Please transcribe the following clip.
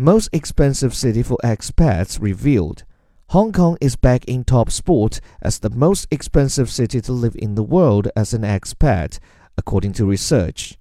Most expensive city for expats revealed. Hong Kong is back in top spot as the most expensive city to live in the world as an expat, according to research.